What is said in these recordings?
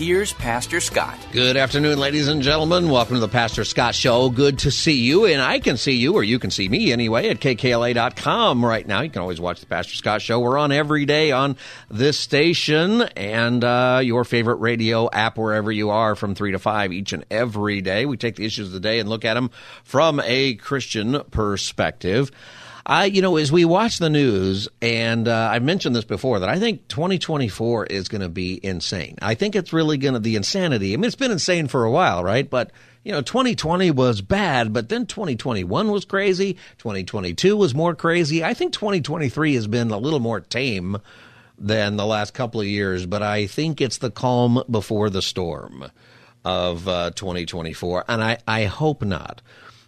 here's Pastor Scott. Good afternoon, ladies and gentlemen. Welcome to the Pastor Scott Show. Good to see you, and I can see you, or you can see me anyway, at kkla.com right now. You can always watch the Pastor Scott Show. We're on every day on this station and uh, your favorite radio app wherever you are from 3 to 5 each and every day. We take the issues of the day and look at them from a Christian perspective. I, you know, as we watch the news, and uh, I've mentioned this before, that I think 2024 is going to be insane. I think it's really going to, the insanity. I mean, it's been insane for a while, right? But, you know, 2020 was bad, but then 2021 was crazy. 2022 was more crazy. I think 2023 has been a little more tame than the last couple of years, but I think it's the calm before the storm of uh, 2024, and I, I hope not.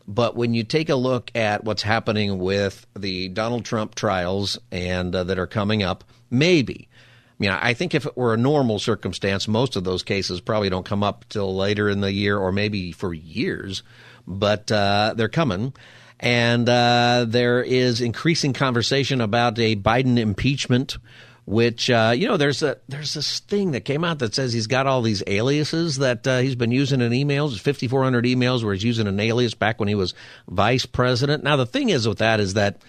But when you take a look at what's happening with the Donald Trump trials and uh, that are coming up, maybe. I mean, I think if it were a normal circumstance, most of those cases probably don't come up till later in the year or maybe for years, but uh, they're coming. And uh, there is increasing conversation about a Biden impeachment which uh, you know there's a there's this thing that came out that says he's got all these aliases that uh, he's been using in emails 5400 emails where he's using an alias back when he was vice president. Now the thing is with that is that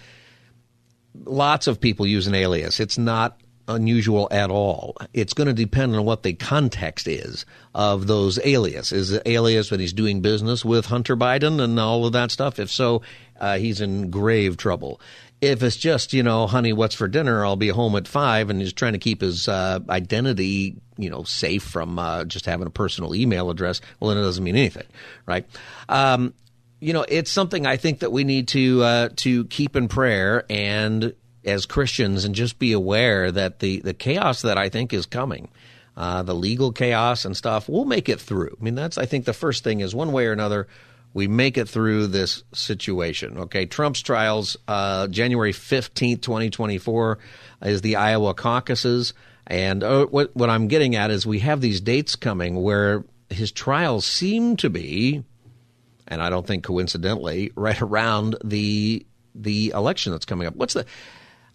lots of people use an alias. It's not unusual at all. It's going to depend on what the context is of those alias. Is the alias when he's doing business with hunter biden and all of that stuff? If so uh, he's in grave trouble if it's just, you know, honey, what's for dinner? I'll be home at five, and he's trying to keep his uh, identity, you know, safe from uh, just having a personal email address, well, then it doesn't mean anything, right? Um, you know, it's something I think that we need to uh, to keep in prayer and as Christians, and just be aware that the the chaos that I think is coming. Uh, the legal chaos and stuff, we'll make it through. I mean, that's I think the first thing is one way or another we make it through this situation. Okay, Trump's trials, uh, January 15th, 2024, is the Iowa caucuses. And uh, what, what I'm getting at is we have these dates coming where his trials seem to be, and I don't think coincidentally, right around the the election that's coming up. What's the?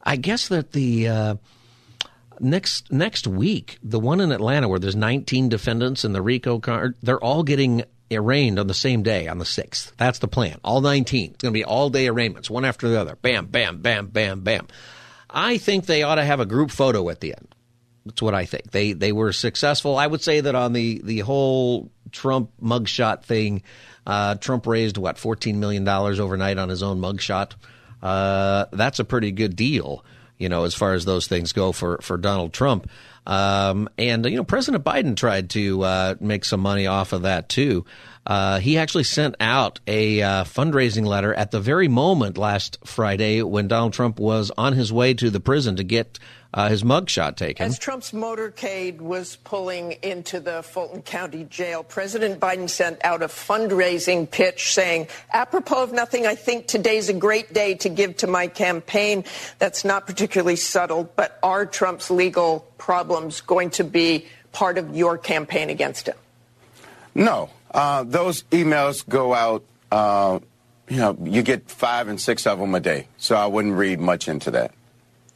I guess that the uh, next next week, the one in Atlanta where there's 19 defendants in the RICO card, they're all getting arraigned on the same day, on the 6th. That's the plan. All 19. It's going to be all day arraignments, one after the other. Bam, bam, bam, bam, bam. I think they ought to have a group photo at the end. That's what I think. They they were successful. I would say that on the, the whole Trump mugshot thing, uh, Trump raised, what, $14 million overnight on his own mugshot. Uh, that's a pretty good deal, you know, as far as those things go for, for Donald Trump. Um, and, you know, President Biden tried to uh, make some money off of that too. Uh, he actually sent out a uh, fundraising letter at the very moment last Friday when Donald Trump was on his way to the prison to get uh, his mugshot taken. As Trump's motorcade was pulling into the Fulton County jail, President Biden sent out a fundraising pitch saying, apropos of nothing, I think today's a great day to give to my campaign. That's not particularly subtle, but are Trump's legal problems going to be part of your campaign against him? No. Uh, those emails go out. Uh, you know, you get five and six of them a day. So I wouldn't read much into that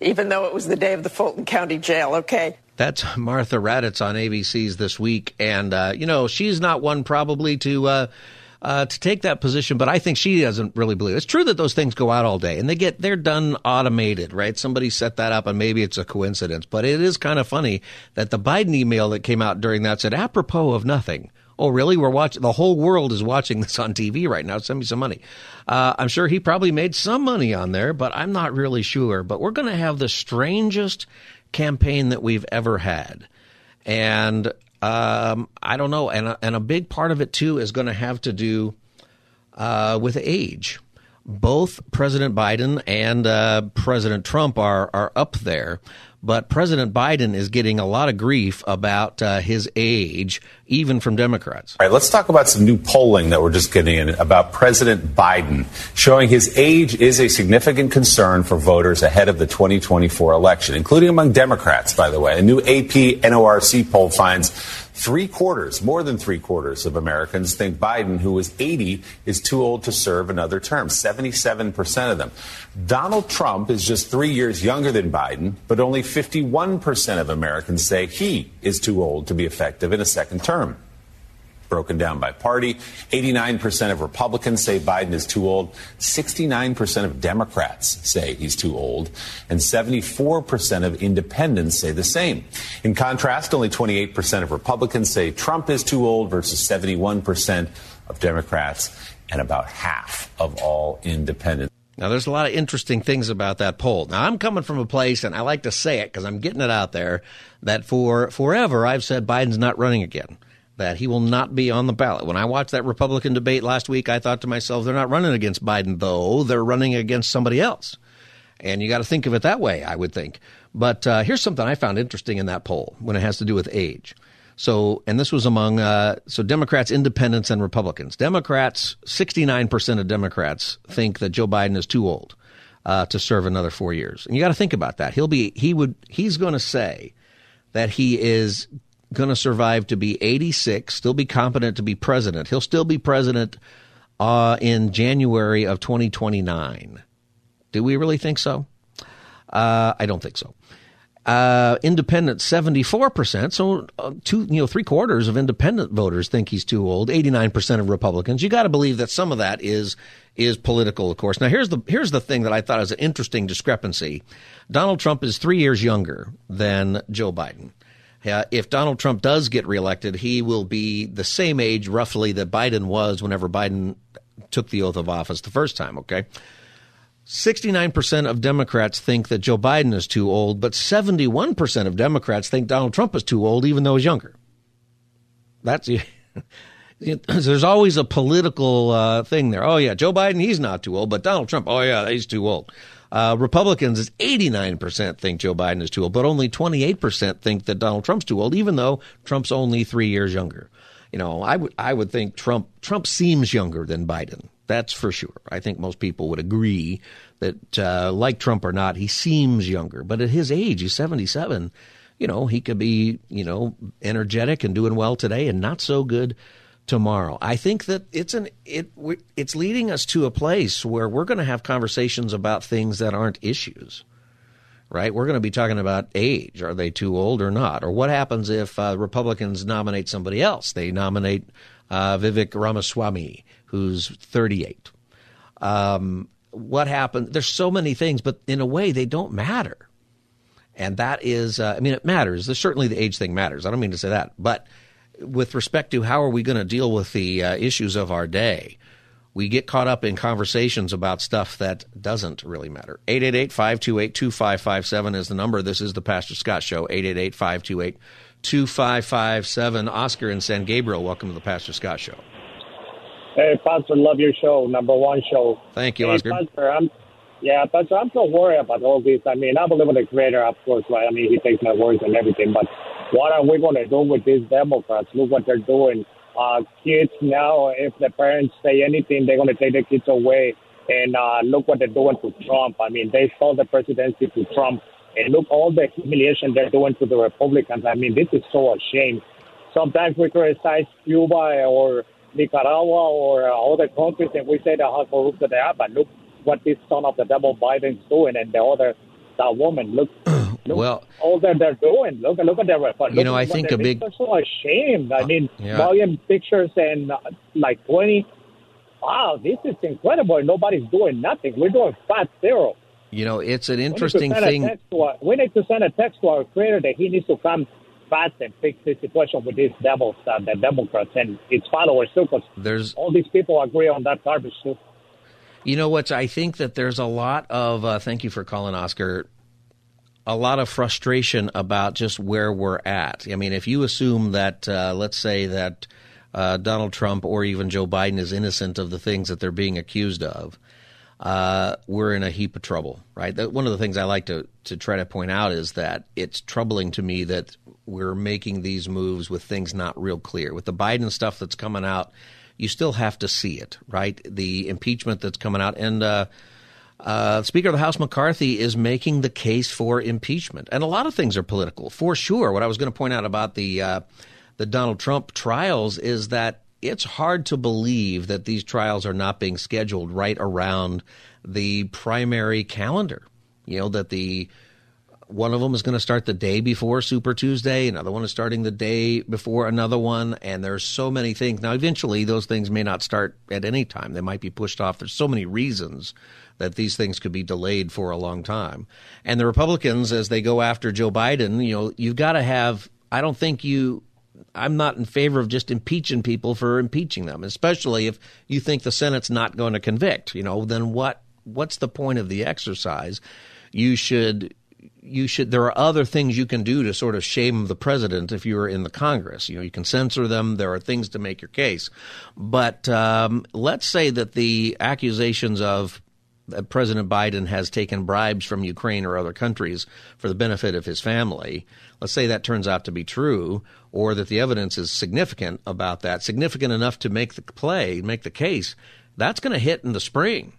even though it was the day of the Fulton County Jail. Okay. That's Martha Raddatz on ABC's this week, and uh, you know she's not one probably to. Uh, uh, to take that position, but I think she doesn't really believe it. it's true that those things go out all day and they get they're done automated, right? Somebody set that up and maybe it's a coincidence, but it is kind of funny that the Biden email that came out during that said apropos of nothing. Oh, really? We're watching. The whole world is watching this on TV right now. Send me some money. Uh, I'm sure he probably made some money on there, but I'm not really sure. But we're going to have the strangest campaign that we've ever had. And um, I don't know. And, and a big part of it, too, is going to have to do uh, with age. Both President Biden and uh, President Trump are, are up there but President Biden is getting a lot of grief about uh, his age, even from Democrats. All right, let's talk about some new polling that we're just getting in about President Biden, showing his age is a significant concern for voters ahead of the 2024 election, including among Democrats, by the way. A new AP NORC poll finds Three quarters, more than three quarters of Americans think Biden, who is 80, is too old to serve another term. 77% of them. Donald Trump is just three years younger than Biden, but only 51% of Americans say he is too old to be effective in a second term broken down by party. 89% of Republicans say Biden is too old. 69% of Democrats say he's too old. And 74% of independents say the same. In contrast, only 28% of Republicans say Trump is too old versus 71% of Democrats and about half of all independents. Now, there's a lot of interesting things about that poll. Now, I'm coming from a place, and I like to say it because I'm getting it out there, that for forever I've said Biden's not running again that he will not be on the ballot. When I watched that Republican debate last week, I thought to myself, they're not running against Biden, though. They're running against somebody else. And you got to think of it that way, I would think. But uh, here's something I found interesting in that poll when it has to do with age. So, and this was among, uh, so Democrats, independents, and Republicans. Democrats, 69% of Democrats think that Joe Biden is too old uh, to serve another four years. And you got to think about that. He'll be, he would, he's going to say that he is going to survive to be 86, still be competent to be president. He'll still be president uh, in January of 2029. Do we really think so? Uh, I don't think so. Uh, independent, 74%. So, uh, two, you know, three quarters of independent voters think he's too old. 89% of Republicans. You got to believe that some of that is, is political, of course. Now, here's the, here's the thing that I thought was an interesting discrepancy. Donald Trump is three years younger than Joe Biden. Uh, if Donald Trump does get reelected, he will be the same age roughly that Biden was whenever Biden took the oath of office the first time, okay? 69% of Democrats think that Joe Biden is too old, but 71% of Democrats think Donald Trump is too old, even though he's younger. That's there's always a political uh, thing there. Oh yeah, Joe Biden, he's not too old, but Donald Trump, oh yeah, he's too old. Uh, Republicans is 89% think Joe Biden is too old, but only 28% think that Donald Trump's too old, even though Trump's only three years younger. You know, I would I would think Trump Trump seems younger than Biden. That's for sure. I think most people would agree that, uh, like Trump or not, he seems younger. But at his age, he's 77. You know, he could be, you know, energetic and doing well today and not so good tomorrow. I think that it's an it it's leading us to a place where we're going to have conversations about things that aren't issues. Right? We're going to be talking about age. Are they too old or not? Or what happens if uh, Republicans nominate somebody else? They nominate uh, Vivek Ramaswamy, who's 38. Um, what happens? There's so many things, but in a way, they don't matter. And that is, uh, I mean, it matters. There's certainly the age thing matters. I don't mean to say that, but with respect to how are we going to deal with the uh, issues of our day, we get caught up in conversations about stuff that doesn't really matter. 888-528-2557 is the number. This is the Pastor Scott Show, 888-528-2557. Oscar in San Gabriel, welcome to the Pastor Scott Show. Hey, Pastor, love your show, number one show. Thank you, hey, Oscar. Pastor, I'm, yeah, Pastor, I'm so worried about all this. I mean, I believe in the Creator, of course, right? I mean, He takes my words and everything, but – what are we going to do with these Democrats? Look what they're doing. Uh, kids now, if the parents say anything, they're going to take the kids away. And uh, look what they're doing to Trump. I mean, they sold the presidency to Trump. And look all the humiliation they're doing to the Republicans. I mean, this is so a shame. Sometimes we criticize Cuba or Nicaragua or uh, other countries, and we say how corrupt they are. But look what this son of the devil Biden's doing, and the other that woman. Look Look well, all that they're doing. Look, look at their record. You know, I think a big. They're so ashamed. I uh, mean, yeah. volume pictures and uh, like twenty. Wow, this is incredible. Nobody's doing nothing. We're doing fat zero. You know, it's an interesting we thing. Our, we need to send a text to our creator that he needs to come fast and fix this situation with these devils, uh, the Democrats and its followers too, because there's all these people agree on that garbage too. You know what? I think that there's a lot of. Uh, thank you for calling, Oscar a lot of frustration about just where we're at. I mean, if you assume that, uh, let's say that uh, Donald Trump or even Joe Biden is innocent of the things that they're being accused of, uh, we're in a heap of trouble, right? That, one of the things I like to, to try to point out is that it's troubling to me that we're making these moves with things not real clear. With the Biden stuff that's coming out, you still have to see it, right? The impeachment that's coming out. And uh, Speaker of the House McCarthy is making the case for impeachment. And a lot of things are political, for sure. What I was going to point out about the, uh, the Donald Trump trials is that it's hard to believe that these trials are not being scheduled right around the primary calendar. You know, that the one of them is going to start the day before Super Tuesday, another one is starting the day before another one, and there's so many things. Now, eventually, those things may not start at any time. They might be pushed off. There's so many reasons that these things could be delayed for a long time. And the Republicans, as they go after Joe Biden, you know, you've got to have. I don't think you I'm not in favor of just impeaching people for impeaching them, especially if you think the Senate's not going to convict. You know, then what? What's the point of the exercise? You should. You should. There are other things you can do to sort of shame the president if you're in the Congress. You know, you can censor them. There are things to make your case. But um, let's say that the accusations of that President Biden has taken bribes from Ukraine or other countries for the benefit of his family. Let's say that turns out to be true, or that the evidence is significant about that, significant enough to make the play, make the case. That's going to hit in the spring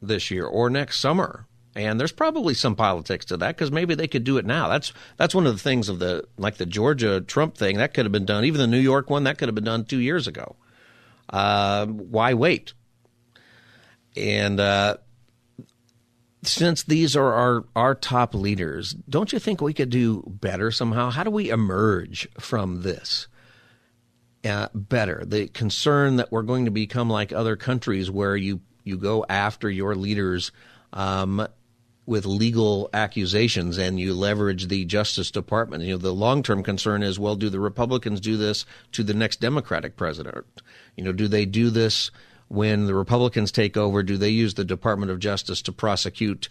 this year or next summer. And there's probably some politics to that because maybe they could do it now. That's that's one of the things of the like the Georgia Trump thing that could have been done. Even the New York one that could have been done two years ago. Uh, why wait? And uh, since these are our, our top leaders, don't you think we could do better somehow? How do we emerge from this uh, better? The concern that we're going to become like other countries where you, you go after your leaders um, with legal accusations and you leverage the Justice Department. You know, the long term concern is well, do the Republicans do this to the next Democratic president? You know, do they do this? when the Republicans take over, do they use the Department of Justice to prosecute,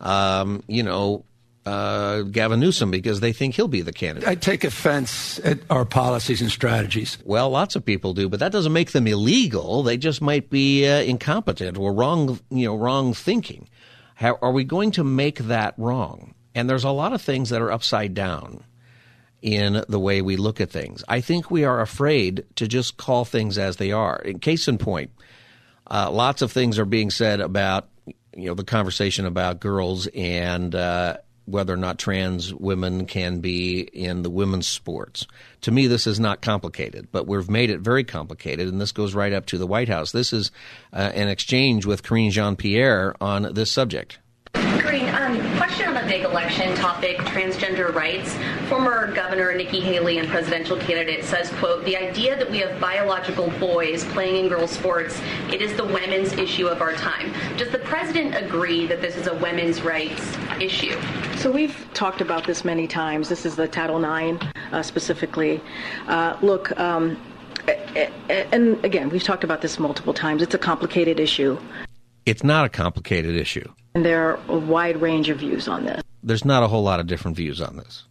um, you know, uh, Gavin Newsom because they think he'll be the candidate. I take offense at our policies and strategies. Well, lots of people do, but that doesn't make them illegal. They just might be uh, incompetent or wrong, you know, wrong thinking. How, are we going to make that wrong? And there's a lot of things that are upside down in the way we look at things. I think we are afraid to just call things as they are. In case in point, uh, lots of things are being said about you know the conversation about girls and uh, whether or not trans women can be in the women's sports. To me, this is not complicated, but we've made it very complicated, and this goes right up to the White House. This is uh, an exchange with Karine Jean Pierre on this subject. Karine, um, question on the big election topic, transgender rights. Former Governor Nikki Haley and presidential candidate says, quote, the idea that we have biological boys playing in girls' sports, it is the women's issue of our time. Does the president agree that this is a women's rights issue? So we've talked about this many times. This is the Title IX uh, specifically. Uh, look, um, and again, we've talked about this multiple times. It's a complicated issue. It's not a complicated issue. And there are a wide range of views on this. There's not a whole lot of different views on this.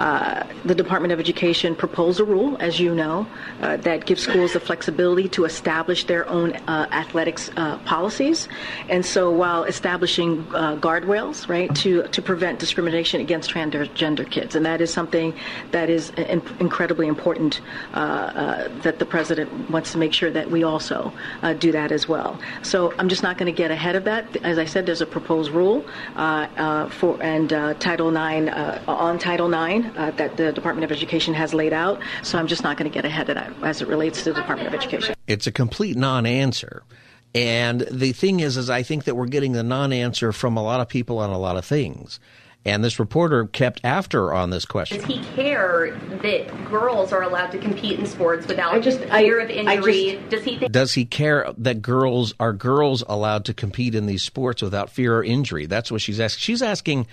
Uh, the Department of Education proposed a rule, as you know, uh, that gives schools the flexibility to establish their own uh, athletics uh, policies. And so, while establishing uh, guardrails, right, to to prevent discrimination against transgender kids, and that is something that is in- incredibly important. Uh, that the president wants to make sure that we also do that as well. So, I'm just not going to get ahead of that. As I said, there's a proposed rule for and Title IX on Title IX uh, that the Department of Education has laid out. So I'm just not going to get ahead of that as it relates to the Department of Education. It's a complete non-answer. And the thing is, is I think that we're getting the non-answer from a lot of people on a lot of things. And this reporter kept after on this question. Does he care that girls are allowed to compete in sports without I just, fear I, of injury? Just, does he think- Does he care that girls are girls allowed to compete in these sports without fear or injury? That's what she's asking. She's asking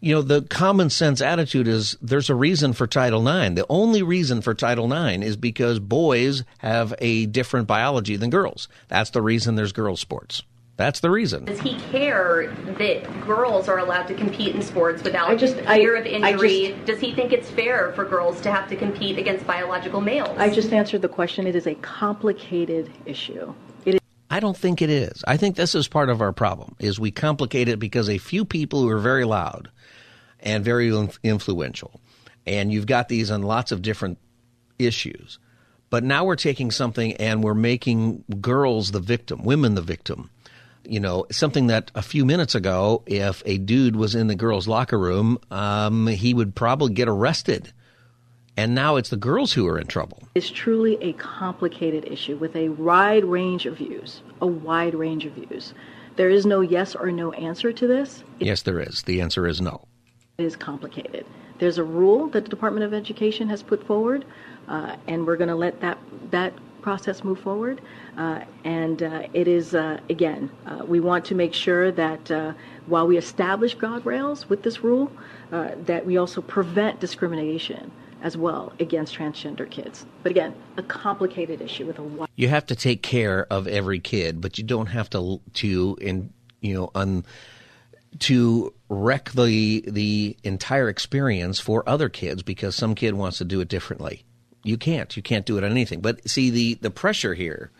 you know, the common sense attitude is there's a reason for Title IX. The only reason for Title IX is because boys have a different biology than girls. That's the reason there's girls' sports. That's the reason. Does he care that girls are allowed to compete in sports without I just- fear I- of I injury? just- Does he think it's fair for girls to have to compete against biological males? I just answered the question. It is a complicated issue. It is. I don't think it is. I think this is part of our problem is we complicate it because a few people who are very loud and very influential and you've got these on lots of different issues. But now we're taking something and we're making girls the victim, women the victim. You know, something that a few minutes ago, if a dude was in the girls' locker room, um, he would probably get arrested. And now it's the girls who are in trouble. It's truly a complicated issue with a wide range of views, a wide range of views. There is no yes or no answer to this. Yes, there is. The answer is no. Is complicated. There's a rule that the Department of Education has put forward, uh, and we're going to let that that process move forward. Uh, and uh, it is uh, again, uh, we want to make sure that uh, while we establish guardrails with this rule, that we also prevent discrimination as well against transgender kids. But again, a complicated issue with a wide. you have to take care of every kid, but you don't have to to in you know un to wreck the the entire experience for other kids because some kid wants to do it differently. You can't. You can't do it on anything. But see the the pressure here.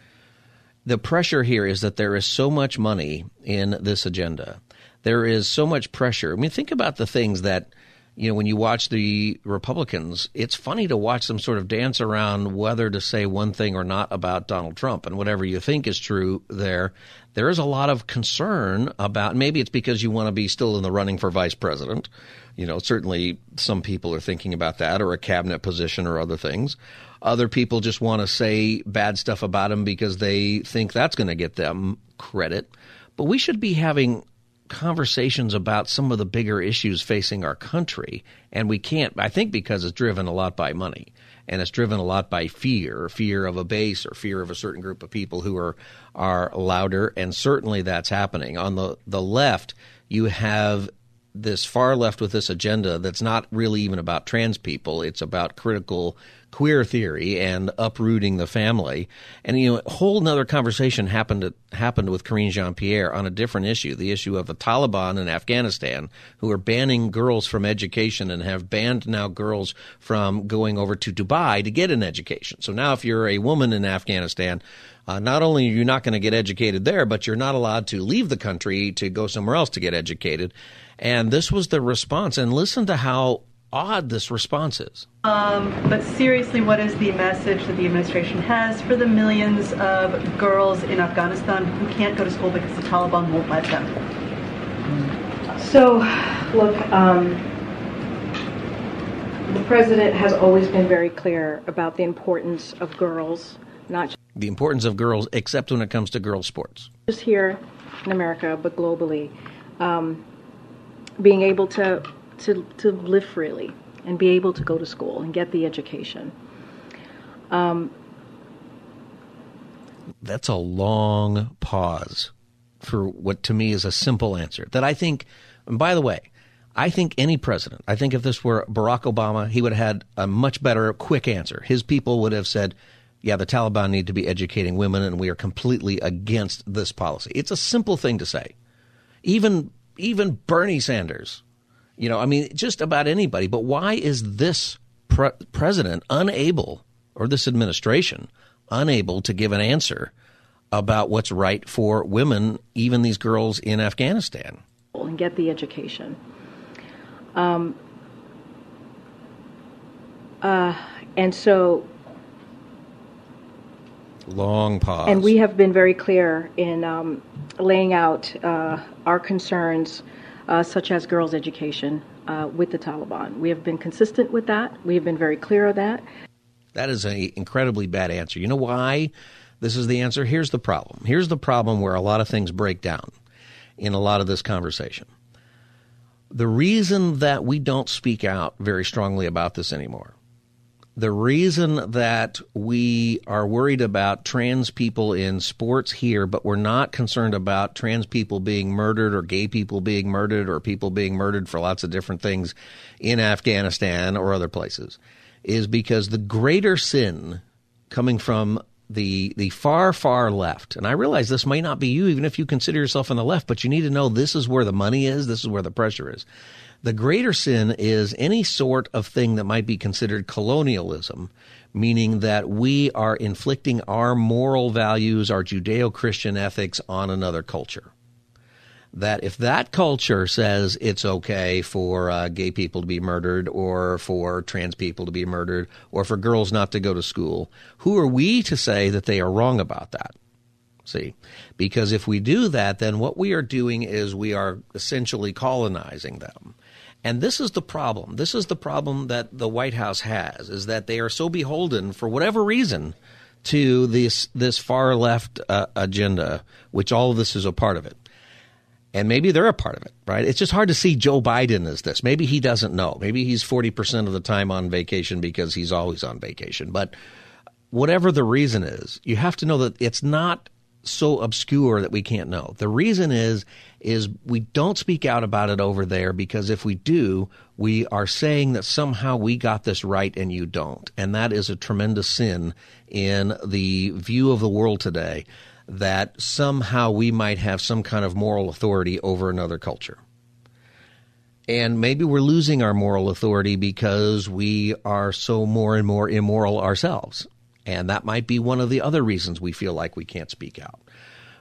The pressure here is that there is so much money in this agenda. There is so much pressure. I mean, think about the things that you know, when you watch the Republicans, it's funny to watch them sort of dance around whether to say one thing or not about Donald Trump. And whatever you think is true there, there is a lot of concern about maybe it's because you want to be still in the running for vice president. You know, certainly some people are thinking about that or a cabinet position or other things. Other people just want to say bad stuff about him because they think that's going to get them credit. But we should be having conversations about some of the bigger issues facing our country. And we can't, I think, because it's driven a lot by money and it's driven a lot by fear, fear of a base or fear of a certain group of people who are, are louder. And certainly that's happening. On the, the left, you have this far left with this agenda that's not really even about trans people. It's about critical queer theory and uprooting the family. And you know, a whole another conversation happened happened with Karine Jean Pierre on a different issue, the issue of the Taliban in Afghanistan, who are banning girls from education and have banned now girls from going over to Dubai to get an education. So now, if you're a woman in Afghanistan, uh, not only are you not going to get educated there, but you're not allowed to leave the country to go somewhere else to get educated. And this was the response. And listen to how odd this response is. Um, but seriously, what is the message that the administration has for the millions of girls in Afghanistan who can't go to school because the Taliban won't let them? So, look, um, the president has always been very clear about the importance of girls, not The importance of girls, except when it comes to girls' sports. just here in America, but globally, um, being able to, to, to live freely and be able to go to school and get the education. Um, That's a long pause for what to me is a simple answer that I think, and by the way, I think any president, I think if this were Barack Obama, he would have had a much better, quick answer. His people would have said, yeah, the Taliban need to be educating women, and we are completely against this policy. It's a simple thing to say. Even even Bernie Sanders, you know, I mean, just about anybody. But why is this pre- president unable, or this administration unable to give an answer about what's right for women, even these girls in Afghanistan? and get the education. Um, uh, and so, Long pause. and we have been very clear in um, laying out uh, our concerns, uh, such as girls' education, uh, with the Taliban. We have been consistent with that. We have been very clear of that. That is an incredibly bad answer. You know why this is the answer? Here's the problem. Here's the problem where a lot of things break down in a lot of this conversation. The reason that we don't speak out very strongly about this anymore, the reason that we are worried about trans people in sports here, but we're not concerned about trans people being murdered or gay people being murdered or people being murdered for lots of different things in Afghanistan or other places, is because the greater sin coming from the the far far left and i realize this may not be you even if you consider yourself on the left but you need to know this is where the money is this is where the pressure is the greater sin is any sort of thing that might be considered colonialism meaning that we are inflicting our moral values our judeo-christian ethics on another culture that if that culture says it's okay for uh, gay people to be murdered or for trans people to be murdered or for girls not to go to school, who are we to say that they are wrong about that? See, because if we do that, then what we are doing is we are essentially colonizing them. And this is the problem. This is the problem that the White House has is that they are so beholden for whatever reason to this this far left uh, agenda, which all of this is a part of it and maybe they're a part of it, right? It's just hard to see Joe Biden as this. Maybe he doesn't know. Maybe he's 40% of the time on vacation because he's always on vacation. But whatever the reason is, you have to know that it's not so obscure that we can't know. The reason is is we don't speak out about it over there because if we do, we are saying that somehow we got this right and you don't. And that is a tremendous sin in the view of the world today that somehow we might have some kind of moral authority over another culture. And maybe we're losing our moral authority because we are so more and more immoral ourselves. And that might be one of the other reasons we feel like we can't speak out.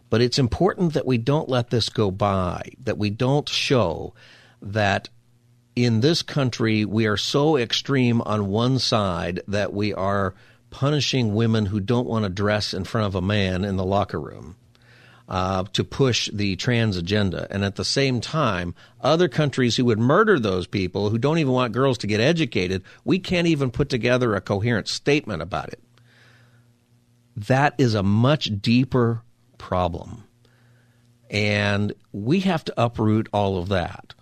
But it's important that we don't let this go by, that we don't show that in this country we are so extreme on one side that we are punishing women who don't want to dress in front of a man in the locker room uh, to push the trans agenda. And at the same time, other countries who would murder those people, who don't even want girls to get educated, we can't even put together a coherent statement about it. That is a much deeper problem. And we have to uproot all of that.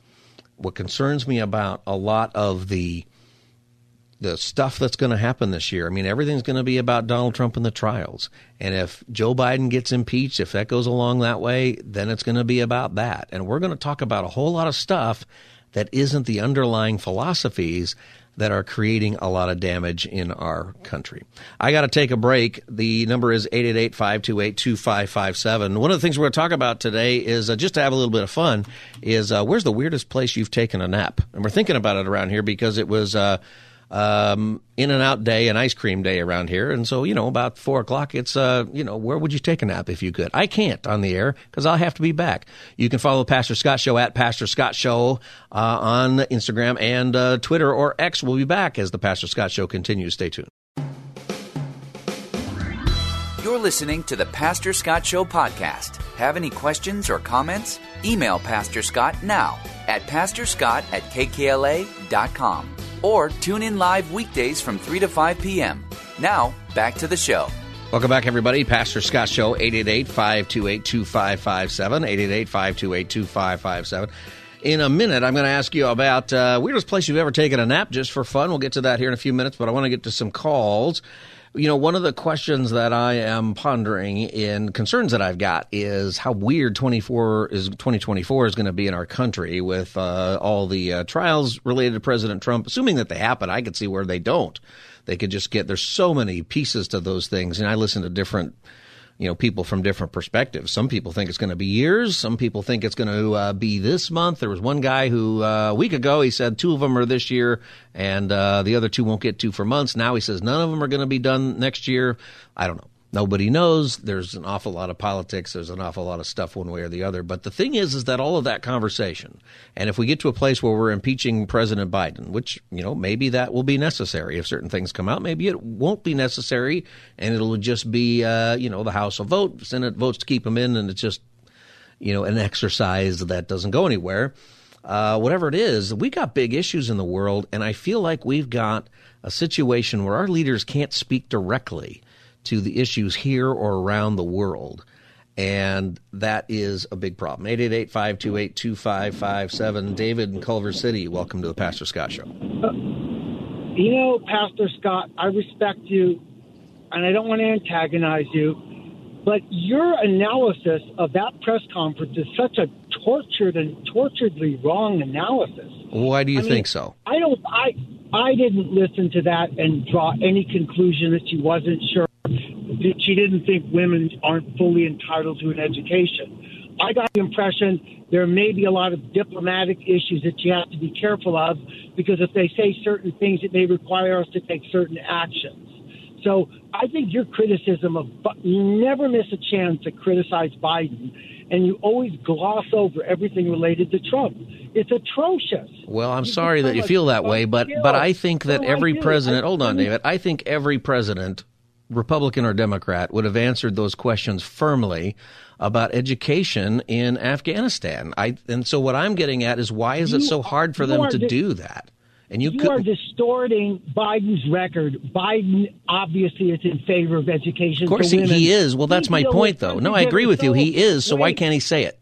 What concerns me about a lot of the the stuff that's going to happen this year. I mean, everything's going to be about Donald Trump and the trials. And if Joe Biden gets impeached, if that goes along that way, then it's going to be about that. And we're going to talk about a whole lot of stuff that isn't the underlying philosophies that are creating a lot of damage in our country. I got to take a break. The number is 888-528-2557. One of the things we're going to talk about today is uh, just to have a little bit of fun is uh, where's the weirdest place you've taken a nap? And we're thinking about it around here because it was uh, um, in and out day and ice cream day around here. And so, you know, about four o'clock, it's, uh, you know, where would you take a nap if you could? I can't on the air because I'll have to be back. You can follow Pastor Scott Show at Pastor Scott Show uh, on Instagram and uh, Twitter or X. We'll be back as the Pastor Scott Show continues. Stay tuned. You're listening to the Pastor Scott Show podcast. Have any questions or comments? Email Pastor Scott now at pastorscott at kkla.com or tune in live weekdays from 3 to 5 p.m. Now, back to the show. Welcome back, everybody. Pastor Scott Show, 888 528 2557. 888 528 2557. In a minute, I'm going to ask you about uh, weirdest place you've ever taken a nap just for fun. We'll get to that here in a few minutes, but I want to get to some calls. You know, one of the questions that I am pondering in concerns that I've got is how weird 24 is 2024 is going to be in our country with uh, all the uh, trials related to President Trump. Assuming that they happen, I could see where they don't. They could just get there's so many pieces to those things, and I listen to different you know people from different perspectives. Some people think it's going to be years. Some people think it's going to uh, be this month. There was one guy who uh, a week ago he said two of them are this year, and uh, the other two won't get to for months. Now he says none of them are going to be done next year. I don't know. Nobody knows. There's an awful lot of politics. There's an awful lot of stuff one way or the other. But the thing is, is that all of that conversation, and if we get to a place where we're impeaching President Biden, which, you know, maybe that will be necessary if certain things come out, maybe it won't be necessary and it'll just be, uh, you know, the House will vote, Senate votes to keep him in, and it's just, you know, an exercise that doesn't go anywhere. Uh, whatever it is, we got big issues in the world, and I feel like we've got a situation where our leaders can't speak directly to the issues here or around the world. And that is a big problem. 888 528 2557. David in Culver City, welcome to the Pastor Scott Show. Uh, you know, Pastor Scott, I respect you, and I don't want to antagonize you, but your analysis of that press conference is such a tortured and torturedly wrong analysis. Why do you I think mean, so? I don't. I I didn't listen to that and draw any conclusion that she wasn't sure she didn't think women aren't fully entitled to an education. I got the impression there may be a lot of diplomatic issues that you have to be careful of because if they say certain things, it may require us to take certain actions. So I think your criticism of you never miss a chance to criticize Biden, and you always gloss over everything related to Trump. It's atrocious. Well, I'm sorry that you feel that way, but but I think that every president. Hold on, David. I think every president, Republican or Democrat, would have answered those questions firmly about education in Afghanistan. I and so what I'm getting at is why is it so hard for them to do that? And you, you are distorting Biden's record. Biden obviously is in favor of education. Of course, he, he, is. Well, that's my point, though. No, I agree with you. He is. So why can't he say it?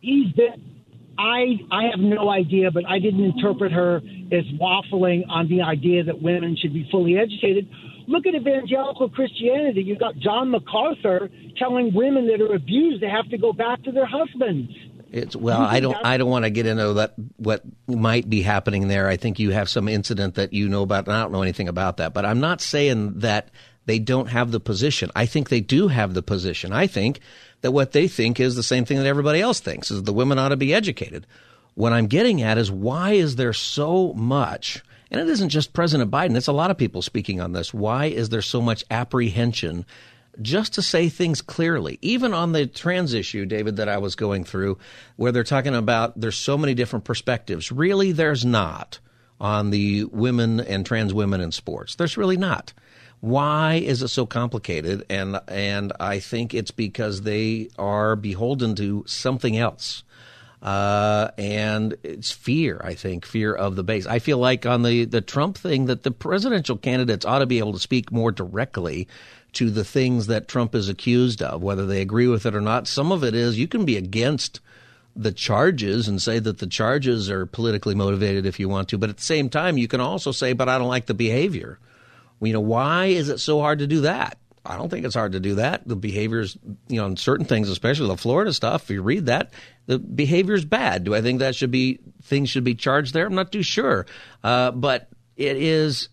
He's been. I I have no idea, but I didn't interpret her as waffling on the idea that women should be fully educated. Look at evangelical Christianity. You've got John MacArthur telling women that are abused they have to go back to their husbands. It's well, I don't I don't want to get into that what might be happening there. I think you have some incident that you know about, and I don't know anything about that. But I'm not saying that they don't have the position. I think they do have the position. I think that what they think is the same thing that everybody else thinks is the women ought to be educated. What I'm getting at is why is there so much and it isn't just President Biden, it's a lot of people speaking on this. Why is there so much apprehension just to say things clearly, even on the trans issue, David, that I was going through, where they're talking about there's so many different perspectives. Really, there's not on the women and trans women in sports. There's really not. Why is it so complicated? And and I think it's because they are beholden to something else. Uh, and it's fear, I think, fear of the base. I feel like on the, the Trump thing that the presidential candidates ought to be able to speak more directly to the things that Trump is accused of, whether they agree with it or not. Some of it is you can be against the charges and say that the charges are politically motivated if you want to, but at the same time, you can also say, but I don't like the behavior. You know, why is it so hard to do that? I don't think it's hard to do that. The behaviors, you know, on certain things, especially the Florida stuff, if you read that, the behavior is bad. Do I think that should be things should be charged there? I'm not too sure, uh, but it is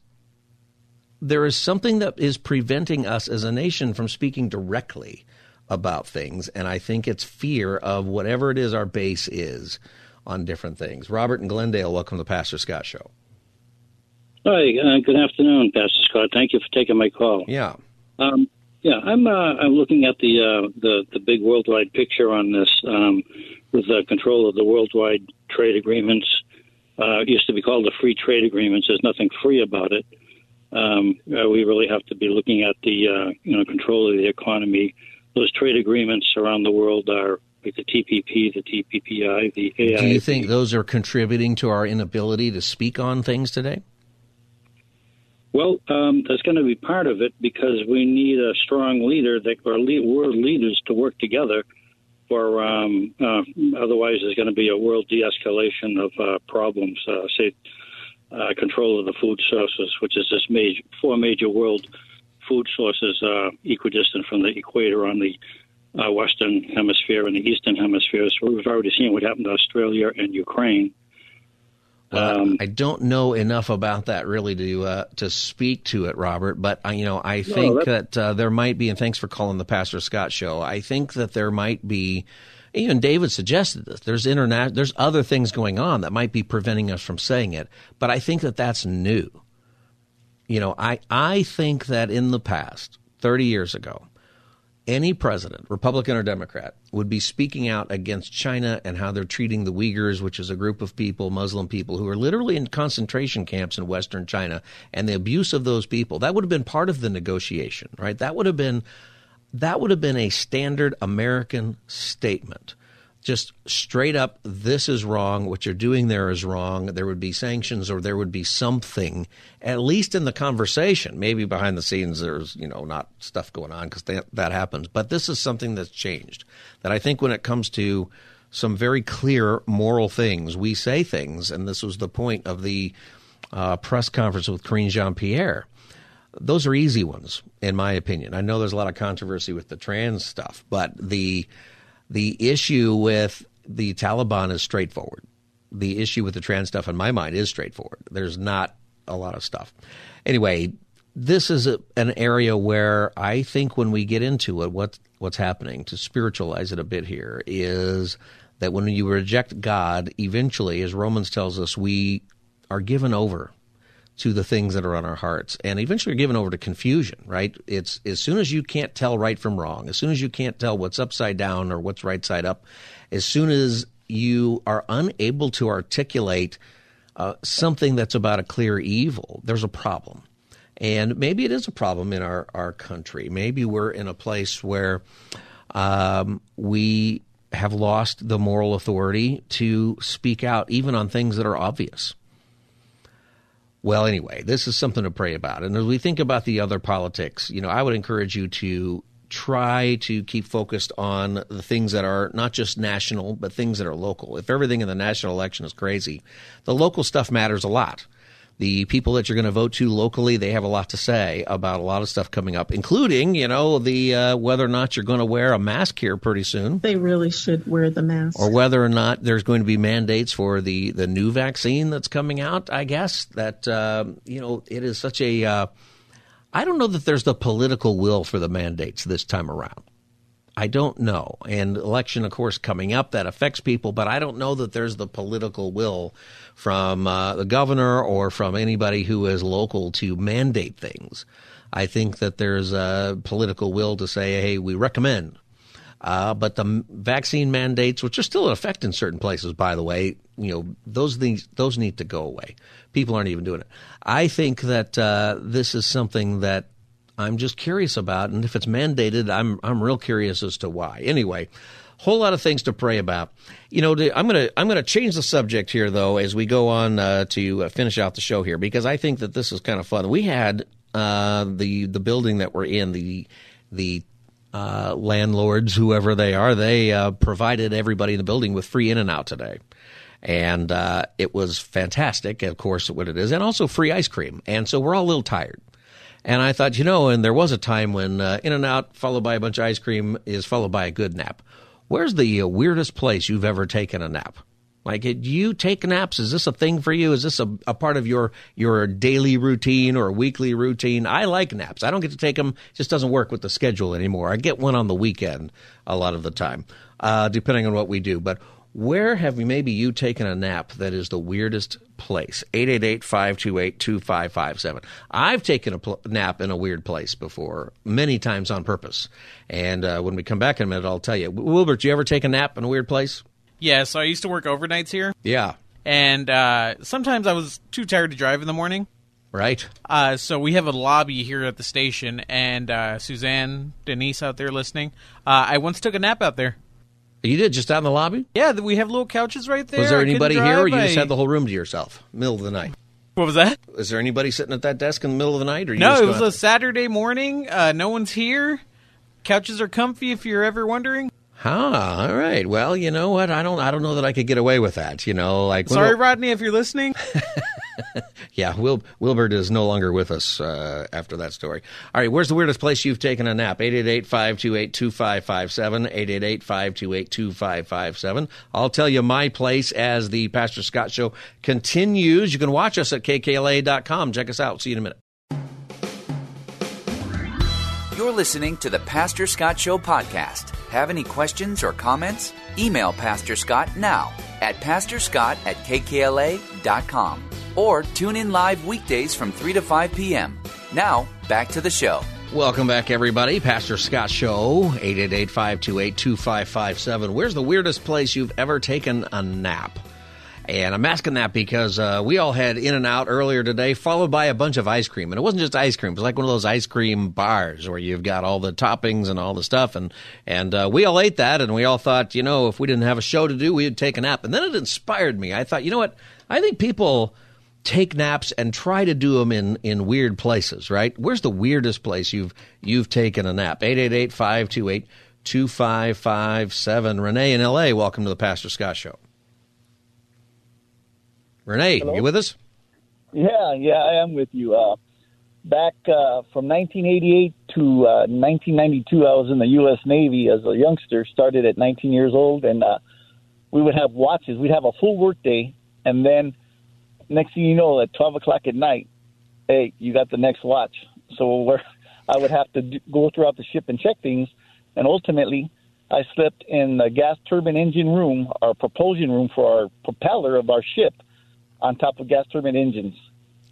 there is something that is preventing us as a nation from speaking directly about things, and I think it's fear of whatever it is our base is on different things. Robert and Glendale, welcome to the Pastor Scott Show. Hi, uh, good afternoon, Pastor Scott. Thank you for taking my call. Yeah, um, yeah, I'm uh, I'm looking at the uh, the the big worldwide picture on this um, with the control of the worldwide trade agreements. Uh, it used to be called the free trade agreements. There's nothing free about it um, uh, we really have to be looking at the uh, you know control of the economy. Those trade agreements around the world are like the TPP, the TPPI, the AI. Do you think those are contributing to our inability to speak on things today? Well, um, that's going to be part of it because we need a strong leader that or lead, world leaders to work together. For um, uh, otherwise, there's going to be a world de-escalation of uh, problems. Uh, say uh, control of the food sources, which is this major, four major world food sources uh, equidistant from the equator on the uh, western hemisphere and the eastern hemisphere. So we've already seen what happened to Australia and Ukraine. Um, I don't know enough about that really to uh, to speak to it, Robert. But uh, you know, I think no, that uh, there might be, and thanks for calling the Pastor Scott Show. I think that there might be even David suggested this. There's internet. There's other things going on that might be preventing us from saying it, but I think that that's new. You know, I I think that in the past, 30 years ago, any president, Republican or Democrat, would be speaking out against China and how they're treating the Uyghurs, which is a group of people, Muslim people, who are literally in concentration camps in Western China, and the abuse of those people. That would have been part of the negotiation, right? That would have been that would have been a standard American statement. Just straight up, this is wrong. What you're doing there is wrong. There would be sanctions or there would be something, at least in the conversation. Maybe behind the scenes, there's, you know, not stuff going on because that, that happens. But this is something that's changed. That I think when it comes to some very clear moral things, we say things, and this was the point of the uh, press conference with Karine Jean Pierre those are easy ones, in my opinion. I know there's a lot of controversy with the trans stuff, but the the issue with the Taliban is straightforward. The issue with the trans stuff, in my mind, is straightforward. There's not a lot of stuff. Anyway, this is a, an area where I think when we get into it, what what's happening to spiritualize it a bit here is that when you reject God, eventually, as Romans tells us, we are given over to the things that are on our hearts. And eventually are given over to confusion right? It's as soon as you can't tell right from wrong as soon as you can't tell what's upside down or what's right side up as soon as you are unable to articulate uh, something that's about a clear evil there's a problem. And maybe it is a problem in our, our country. Maybe we're in a place where um, we have lost the moral authority to speak out even on things that are obvious well, anyway, this is something to pray about. And as we think about the other politics, you know, I would encourage you to try to keep focused on the things that are not just national, but things that are local. If everything in the national election is crazy, the local stuff matters a lot the people that you're going to vote to locally, they have a lot to say about a lot of stuff coming up, including, you know, the uh, whether or not you're going to wear a mask here pretty soon. They really should wear the mask. Or whether or not there's going to be mandates for the, the new vaccine that's coming out, I guess. That, uh, you know, it is such a. Uh, I don't know that there's the political will for the mandates this time around. I don't know. And election, of course, coming up, that affects people, but I don't know that there's the political will from uh, the governor or from anybody who is local to mandate things. I think that there's a political will to say, hey, we recommend. Uh, but the vaccine mandates, which are still in effect in certain places, by the way, you know, those things, those need to go away. People aren't even doing it. I think that uh, this is something that I'm just curious about, and if it's mandated, I'm I'm real curious as to why. Anyway, whole lot of things to pray about. You know, I'm gonna I'm gonna change the subject here though as we go on uh, to uh, finish out the show here because I think that this is kind of fun. We had uh, the the building that we're in the the uh, landlords, whoever they are, they uh, provided everybody in the building with free in and out today. And uh, it was fantastic, of course, what it is, and also free ice cream. And so we're all a little tired. And I thought, you know, and there was a time when uh, In and Out followed by a bunch of ice cream is followed by a good nap. Where's the uh, weirdest place you've ever taken a nap? Like, do you take naps? Is this a thing for you? Is this a, a part of your your daily routine or weekly routine? I like naps. I don't get to take them. It just doesn't work with the schedule anymore. I get one on the weekend a lot of the time, uh, depending on what we do. But where have maybe you taken a nap that is the weirdest place? 888-528-2557. I've taken a pl- nap in a weird place before, many times on purpose. And uh, when we come back in a minute, I'll tell you. Wilbert, do you ever take a nap in a weird place? Yeah, so I used to work overnights here. Yeah. And uh, sometimes I was too tired to drive in the morning. Right. Uh, so we have a lobby here at the station, and uh, Suzanne, Denise out there listening, uh, I once took a nap out there. You did just out in the lobby? Yeah, we have little couches right there. Was there I anybody here, or you just had the whole room to yourself, middle of the night? What was that? Is there anybody sitting at that desk in the middle of the night, or you No, it was a Saturday morning. Uh, no one's here. Couches are comfy. If you're ever wondering. Ah, all right. Well, you know what? I don't. I don't know that I could get away with that. You know, like Sorry, Rodney, if you're listening. yeah, Wil- Wilbert is no longer with us uh, after that story. All right, where's the weirdest place you've taken a nap? 888-528-2557, 888-528-2557. I'll tell you my place as the Pastor Scott Show continues. You can watch us at kkla.com. Check us out. See you in a minute. You're listening to the Pastor Scott Show podcast. Have any questions or comments? Email Pastor Scott now at pastorscott at kkla.com or tune in live weekdays from 3 to 5 p.m. Now, back to the show. Welcome back, everybody. Pastor Scott Show, 888-528-2557. Where's the weirdest place you've ever taken a nap? And I'm asking that because uh, we all had In and Out earlier today, followed by a bunch of ice cream. And it wasn't just ice cream; it was like one of those ice cream bars where you've got all the toppings and all the stuff. And and uh, we all ate that, and we all thought, you know, if we didn't have a show to do, we'd take a nap. And then it inspired me. I thought, you know what? I think people take naps and try to do them in, in weird places, right? Where's the weirdest place you've you've taken a nap? 888-528-2557. Renee in LA, welcome to the Pastor Scott Show. Renee, you with us? Yeah, yeah, I am with you. Uh, back uh, from 1988 to uh, 1992, I was in the U.S. Navy as a youngster. Started at 19 years old, and uh, we would have watches. We'd have a full work day, and then next thing you know, at 12 o'clock at night, hey, you got the next watch. So where I would have to do, go throughout the ship and check things, and ultimately I slept in the gas turbine engine room, our propulsion room for our propeller of our ship, on top of gas turbine engines,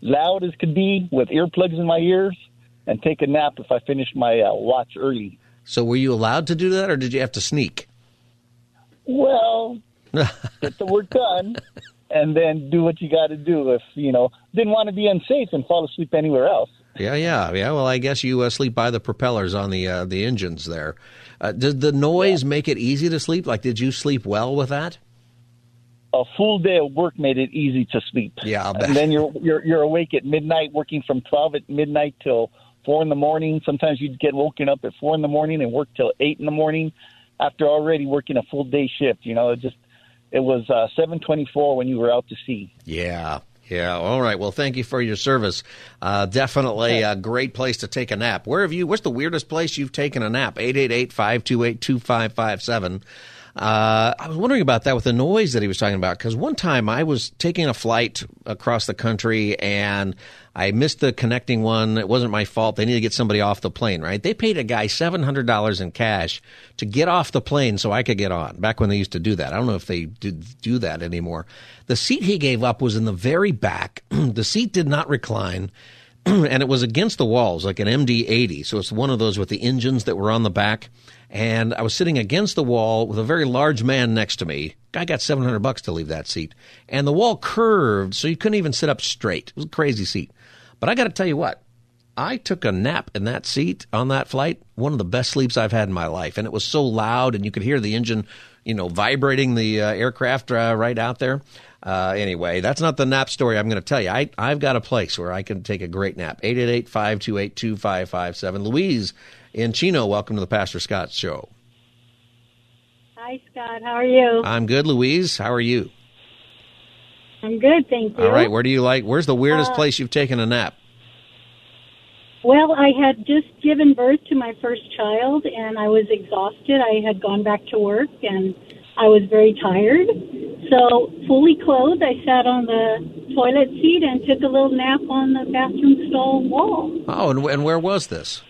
loud as could be, with earplugs in my ears, and take a nap if I finished my uh, watch early. So were you allowed to do that, or did you have to sneak? Well, get the work done, and then do what you got to do. If you know didn't want to be unsafe and fall asleep anywhere else. Yeah, yeah, yeah. Well, I guess you uh, sleep by the propellers on the uh, the engines there. Uh, did the noise make it easy to sleep? Like, did you sleep well with that? A full day of work made it easy to sleep. Yeah, and then you're you're you're awake at midnight, working from twelve at midnight till four in the morning. Sometimes you'd get woken up at four in the morning and work till eight in the morning after already working a full day shift. You know, it just it was uh, seven twenty four when you were out to sea. Yeah. Yeah. All right. Well, thank you for your service. Uh, definitely a great place to take a nap. Where have you? What's the weirdest place you've taken a nap? 888-528-2557. Uh, I was wondering about that with the noise that he was talking about because one time I was taking a flight across the country and I missed the connecting one. It wasn't my fault. They needed to get somebody off the plane, right? They paid a guy seven hundred dollars in cash to get off the plane so I could get on. Back when they used to do that, I don't know if they do that anymore. The seat he gave up was in the very back. the seat did not recline. and it was against the walls, like an MD80. So it's one of those with the engines that were on the back. And I was sitting against the wall with a very large man next to me. Guy got 700 bucks to leave that seat. And the wall curved, so you couldn't even sit up straight. It was a crazy seat. But I got to tell you what, I took a nap in that seat on that flight. One of the best sleeps I've had in my life. And it was so loud, and you could hear the engine, you know, vibrating the uh, aircraft uh, right out there. Uh, anyway, that's not the nap story I'm going to tell you. I, I've got a place where I can take a great nap. 888 528 2557. Louise in Chino, welcome to the Pastor Scott Show. Hi, Scott. How are you? I'm good, Louise. How are you? I'm good, thank you. All right. Where do you like? Where's the weirdest Uh, place you've taken a nap? Well, I had just given birth to my first child and I was exhausted. I had gone back to work and I was very tired. So, fully clothed, I sat on the toilet seat and took a little nap on the bathroom stall wall. Oh, and, and where was this?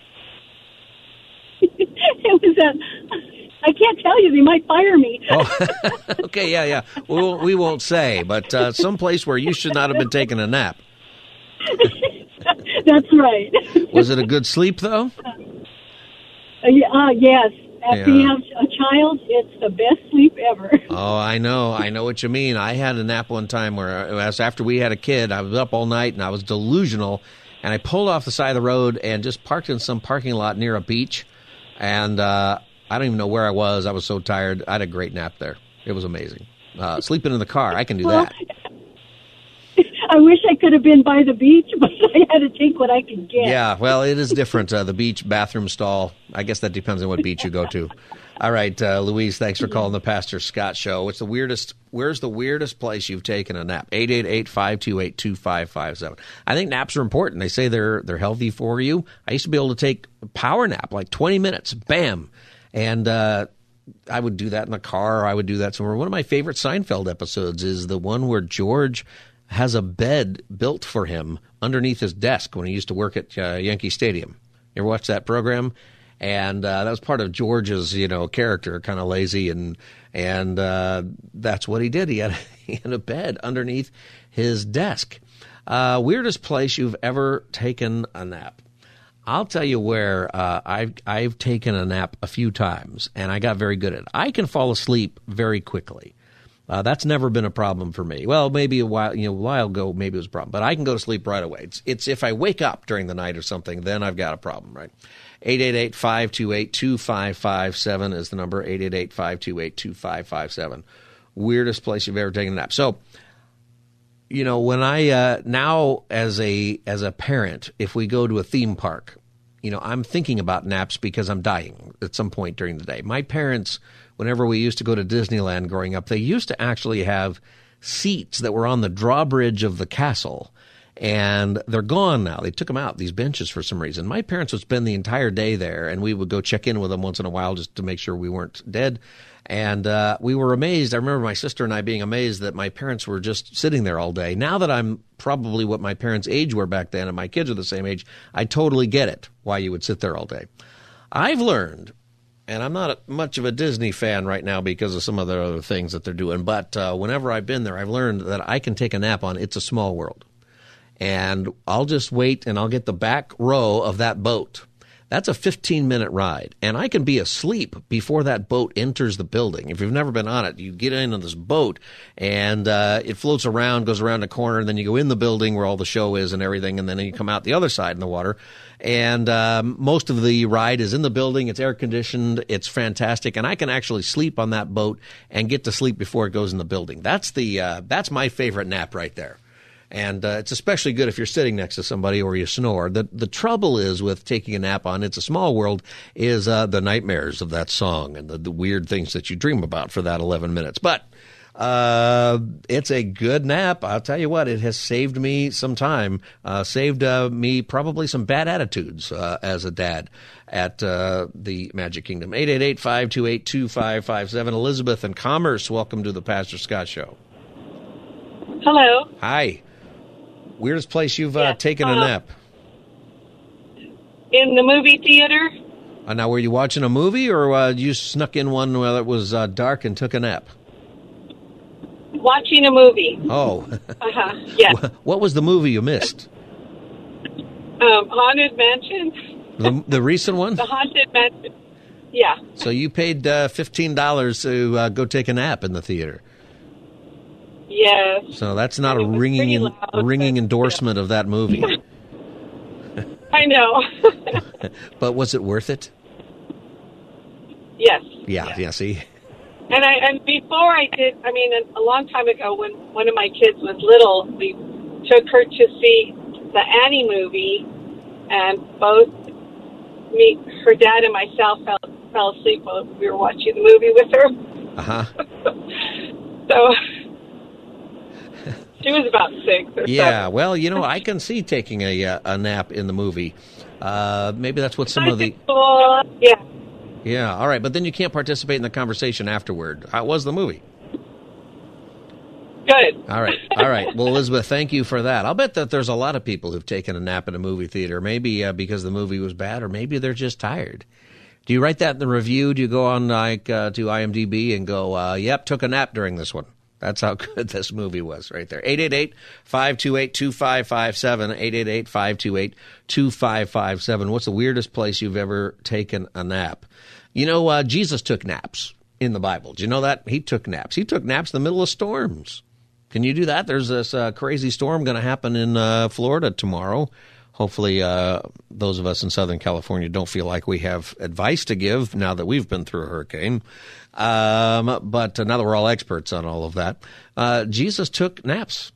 it was I can't tell you, they might fire me. Oh, okay, yeah, yeah. We won't, we won't say, but uh, some place where you should not have been taking a nap. That's right. Was it a good sleep though? Uh, yeah, uh, yes. After you have a child, it's the best sleep ever. Oh, I know. I know what you mean. I had a nap one time where was after we had a kid. I was up all night and I was delusional. And I pulled off the side of the road and just parked in some parking lot near a beach. And uh, I don't even know where I was. I was so tired. I had a great nap there. It was amazing. Uh, sleeping in the car, I can do Well, that. I wish I could have been by the beach, but I had to take what I could get. Yeah, well, it is different. Uh, the beach bathroom stall. I guess that depends on what beach you go to. All right, uh, Louise, thanks for calling the Pastor Scott Show. What's the weirdest? Where's the weirdest place you've taken a nap? 888-528-2557. I think naps are important. They say they're they're healthy for you. I used to be able to take a power nap, like 20 minutes, bam, and uh, I would do that in the car. Or I would do that somewhere. One of my favorite Seinfeld episodes is the one where George has a bed built for him underneath his desk when he used to work at uh, Yankee Stadium. You ever watch that program? And uh, that was part of George's, you know, character, kind of lazy, and and uh, that's what he did. He had he had a bed underneath his desk. Uh, weirdest place you've ever taken a nap? I'll tell you where uh, I've I've taken a nap a few times, and I got very good at it. I can fall asleep very quickly. Uh, that's never been a problem for me. Well, maybe a while, you know, a while ago, maybe it was a problem, but I can go to sleep right away. It's, it's if I wake up during the night or something, then I've got a problem, right? 888-528-2557 is the number, 888-528-2557. Weirdest place you've ever taken a nap. So, you know, when I, uh, now as a, as a parent, if we go to a theme park, you know, I'm thinking about naps because I'm dying at some point during the day. My parents, whenever we used to go to Disneyland growing up, they used to actually have seats that were on the drawbridge of the castle. And they're gone now. They took them out these benches for some reason. My parents would spend the entire day there, and we would go check in with them once in a while just to make sure we weren't dead. And uh, we were amazed. I remember my sister and I being amazed that my parents were just sitting there all day. Now that I'm probably what my parents' age were back then, and my kids are the same age, I totally get it why you would sit there all day. I've learned and I'm not much of a Disney fan right now because of some of the other things that they're doing. But uh, whenever I've been there, I've learned that I can take a nap on It's a Small World, and I'll just wait and I'll get the back row of that boat that's a 15 minute ride. And I can be asleep before that boat enters the building. If you've never been on it, you get in on this boat and uh, it floats around, goes around a corner, and then you go in the building where all the show is and everything, and then you come out the other side in the water. And um, most of the ride is in the building. It's air conditioned. It's fantastic, and I can actually sleep on that boat and get to sleep before it goes in the building. That's the uh, that's my favorite nap right there and uh, it's especially good if you're sitting next to somebody or you snore. The the trouble is with taking a nap on "It's a Small World" is uh, the nightmares of that song and the, the weird things that you dream about for that 11 minutes. But uh, it's a good nap. I'll tell you what, it has saved me some time, uh, saved uh, me probably some bad attitudes uh, as a dad at uh, the Magic Kingdom. 888 528 2557. Elizabeth and Commerce, welcome to the Pastor Scott Show. Hello. Hi. Weirdest place you've uh, taken a uh, nap? In the movie theater. Uh, now, were you watching a movie, or uh, you snuck in one while it was uh, dark and took a nap? Watching a movie. Oh, Uh-huh. Yeah. what was the movie you missed? Um, Haunted Mansion. The, the recent one. The Haunted Mansion. Yeah. So you paid uh, fifteen dollars to uh, go take a nap in the theater. Yes. So that's not a ringing loud, ringing endorsement of that movie. I know. but was it worth it? yes. Yeah, yeah. See, And I and before I did, I mean, a long time ago, when one of my kids was little, we took her to see the Annie movie, and both me, her dad, and myself fell fell asleep while we were watching the movie with her. uh huh. So she was about six or Yeah. seven. Well, you know, I can see taking a uh, a nap in the movie. Uh, maybe that's what some of the Well, yeah. yeah. All right, but then you can't participate in the conversation afterward. How was the movie? Good. All right, all right. Well, Elizabeth, thank you for that. I'll bet that there's a lot of people who've taken a nap in a movie theater, maybe uh, because the movie was bad, or maybe they're just tired. Do you write that in the review? Do you go on like uh, to IMDb and go, uh, "Yep, took a nap during this one"? That's how good this movie was, right there. 888-528-2557. 888-528-2557. What's the weirdest place you've ever taken a nap? You know, uh, Jesus took naps in the Bible. Do you know that? He took naps. He took naps in the middle of storms. Can you do that? There's this uh, crazy storm going to happen in uh, Florida tomorrow. Hopefully, uh, those of us in Southern California don't feel like we have advice to give now that we've been through a hurricane. Um, but now that we're all experts on all of that, uh, Jesus took naps,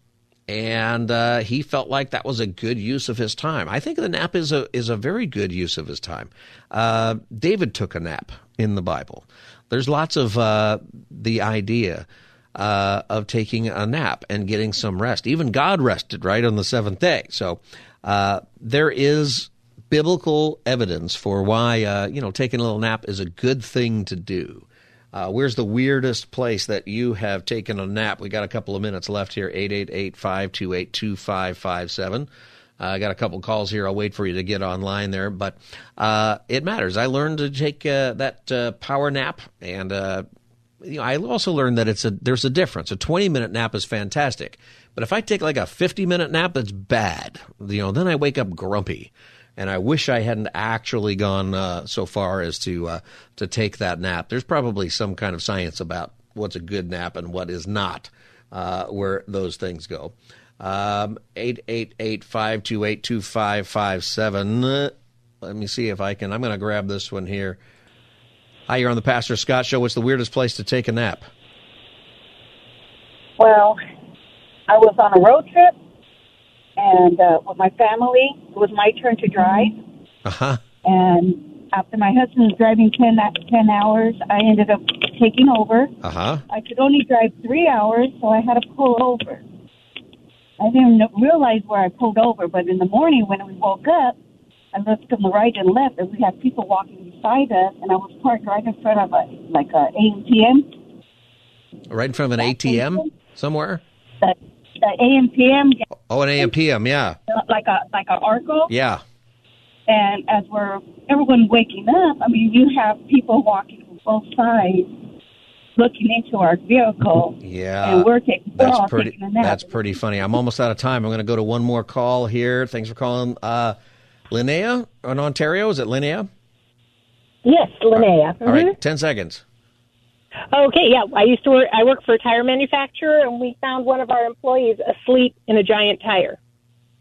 and uh, he felt like that was a good use of his time. I think the nap is a is a very good use of his time. Uh, David took a nap in the Bible. There's lots of uh, the idea uh, of taking a nap and getting some rest. Even God rested right on the seventh day. So uh, there is biblical evidence for why uh, you know taking a little nap is a good thing to do. Uh, where's the weirdest place that you have taken a nap? We got a couple of minutes left here. 888-528-2557. Uh, I got a couple calls here. I'll wait for you to get online there, but uh, it matters. I learned to take uh, that power nap, and you know, I also learned that it's a there's a difference. A 20 minute nap is fantastic, but if I take like a 50 minute nap, that's bad. You know, then I wake up grumpy, and I wish I hadn't actually gone uh, so far as to uh, to take that nap. There's probably some kind of science about what's a good nap and what is not, uh, where those things go. Um, 888-528-2557. Let me see if I can. I'm going to grab this one here. Hi, you're on the Pastor Scott Show. What's the weirdest place to take a nap? Well, I was on a road trip and uh, with my family. It was my turn to drive. Uh huh. And after my husband was driving 10, 10 hours, I ended up taking over. Uh huh. I could only drive three hours, so I had to pull over. I didn't realize where I pulled over, but in the morning when we woke up, I looked to the right and left, and we had people walking beside us, and I was parked right in front of a like a ATM. Right in front of an ATM somewhere? The, the AMPM, Oh, an AM/PM, yeah. like a like a Arco. Yeah. And as we're everyone waking up, I mean, you have people walking from both sides, looking into our vehicle. Yeah. And we're taking we're That's all pretty taking a nap. That's pretty funny. I'm almost out of time. I'm going to go to one more call here. Thanks for calling. Uh Linnea in Ontario. Is it Linnea? Yes, Linnea. All right, 10 seconds. Okay, yeah. I used to work. I work for a tire manufacturer, and we found one of our employees asleep in a giant tire.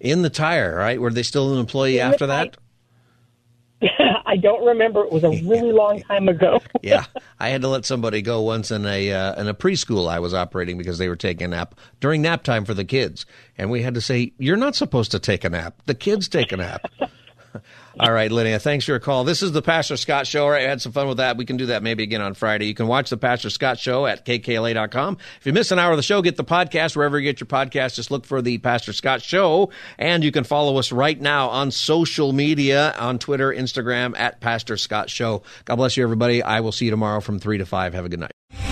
In the tire, right? Were they still an employee In after that? I don't remember. It was a really long time ago. yeah, I had to let somebody go once in a uh, in a preschool I was operating because they were taking a nap during nap time for the kids, and we had to say, "You're not supposed to take a nap. The kids take a nap." All right, Lydia, thanks for your call. This is the Pastor Scott Show. All right, I had some fun with that. We can do that maybe again on Friday. You can watch the Pastor Scott Show at kkla.com. If you miss an hour of the show, get the podcast wherever you get your podcast. Just look for the Pastor Scott Show. And you can follow us right now on social media on Twitter, Instagram, at Pastor Scott Show. God bless you, everybody. I will see you tomorrow from 3 to 5. Have a good night.